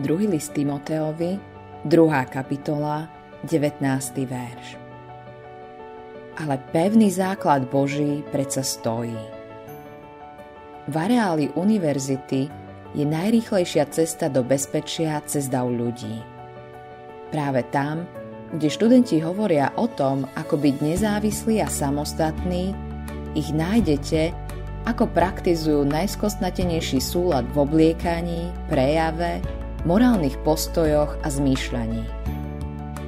2. list Timoteovi, 2. kapitola, 19. verš. Ale pevný základ Boží predsa stojí. V areáli univerzity je najrýchlejšia cesta do bezpečia cez dav ľudí. Práve tam, kde študenti hovoria o tom, ako byť nezávislí a samostatní, ich nájdete ako praktizujú najskostnatenejší súlad v obliekaní, prejave, morálnych postojoch a zmýšľaní.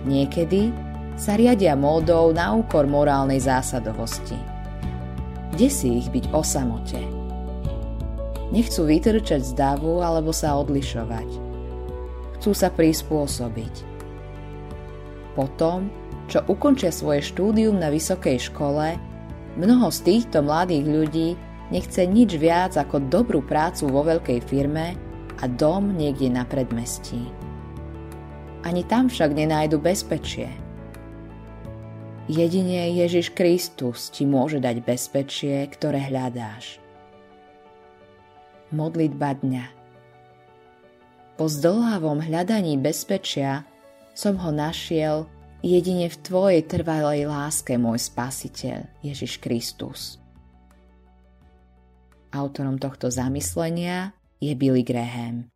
Niekedy sa riadia módou na úkor morálnej zásadovosti. Kde si ich byť o samote? Nechcú vytrčať z davu alebo sa odlišovať. Chcú sa prispôsobiť. Potom, čo ukončia svoje štúdium na vysokej škole, mnoho z týchto mladých ľudí nechce nič viac ako dobrú prácu vo veľkej firme a dom niekde na predmestí. Ani tam však nenájdu bezpečie. Jedine Ježiš Kristus ti môže dať bezpečie, ktoré hľadáš. Modlitba dňa Po zdlhavom hľadaní bezpečia som ho našiel jedine v Tvojej trvalej láske, môj Spasiteľ, Ježiš Kristus. Autorom tohto zamyslenia je Billy Graham.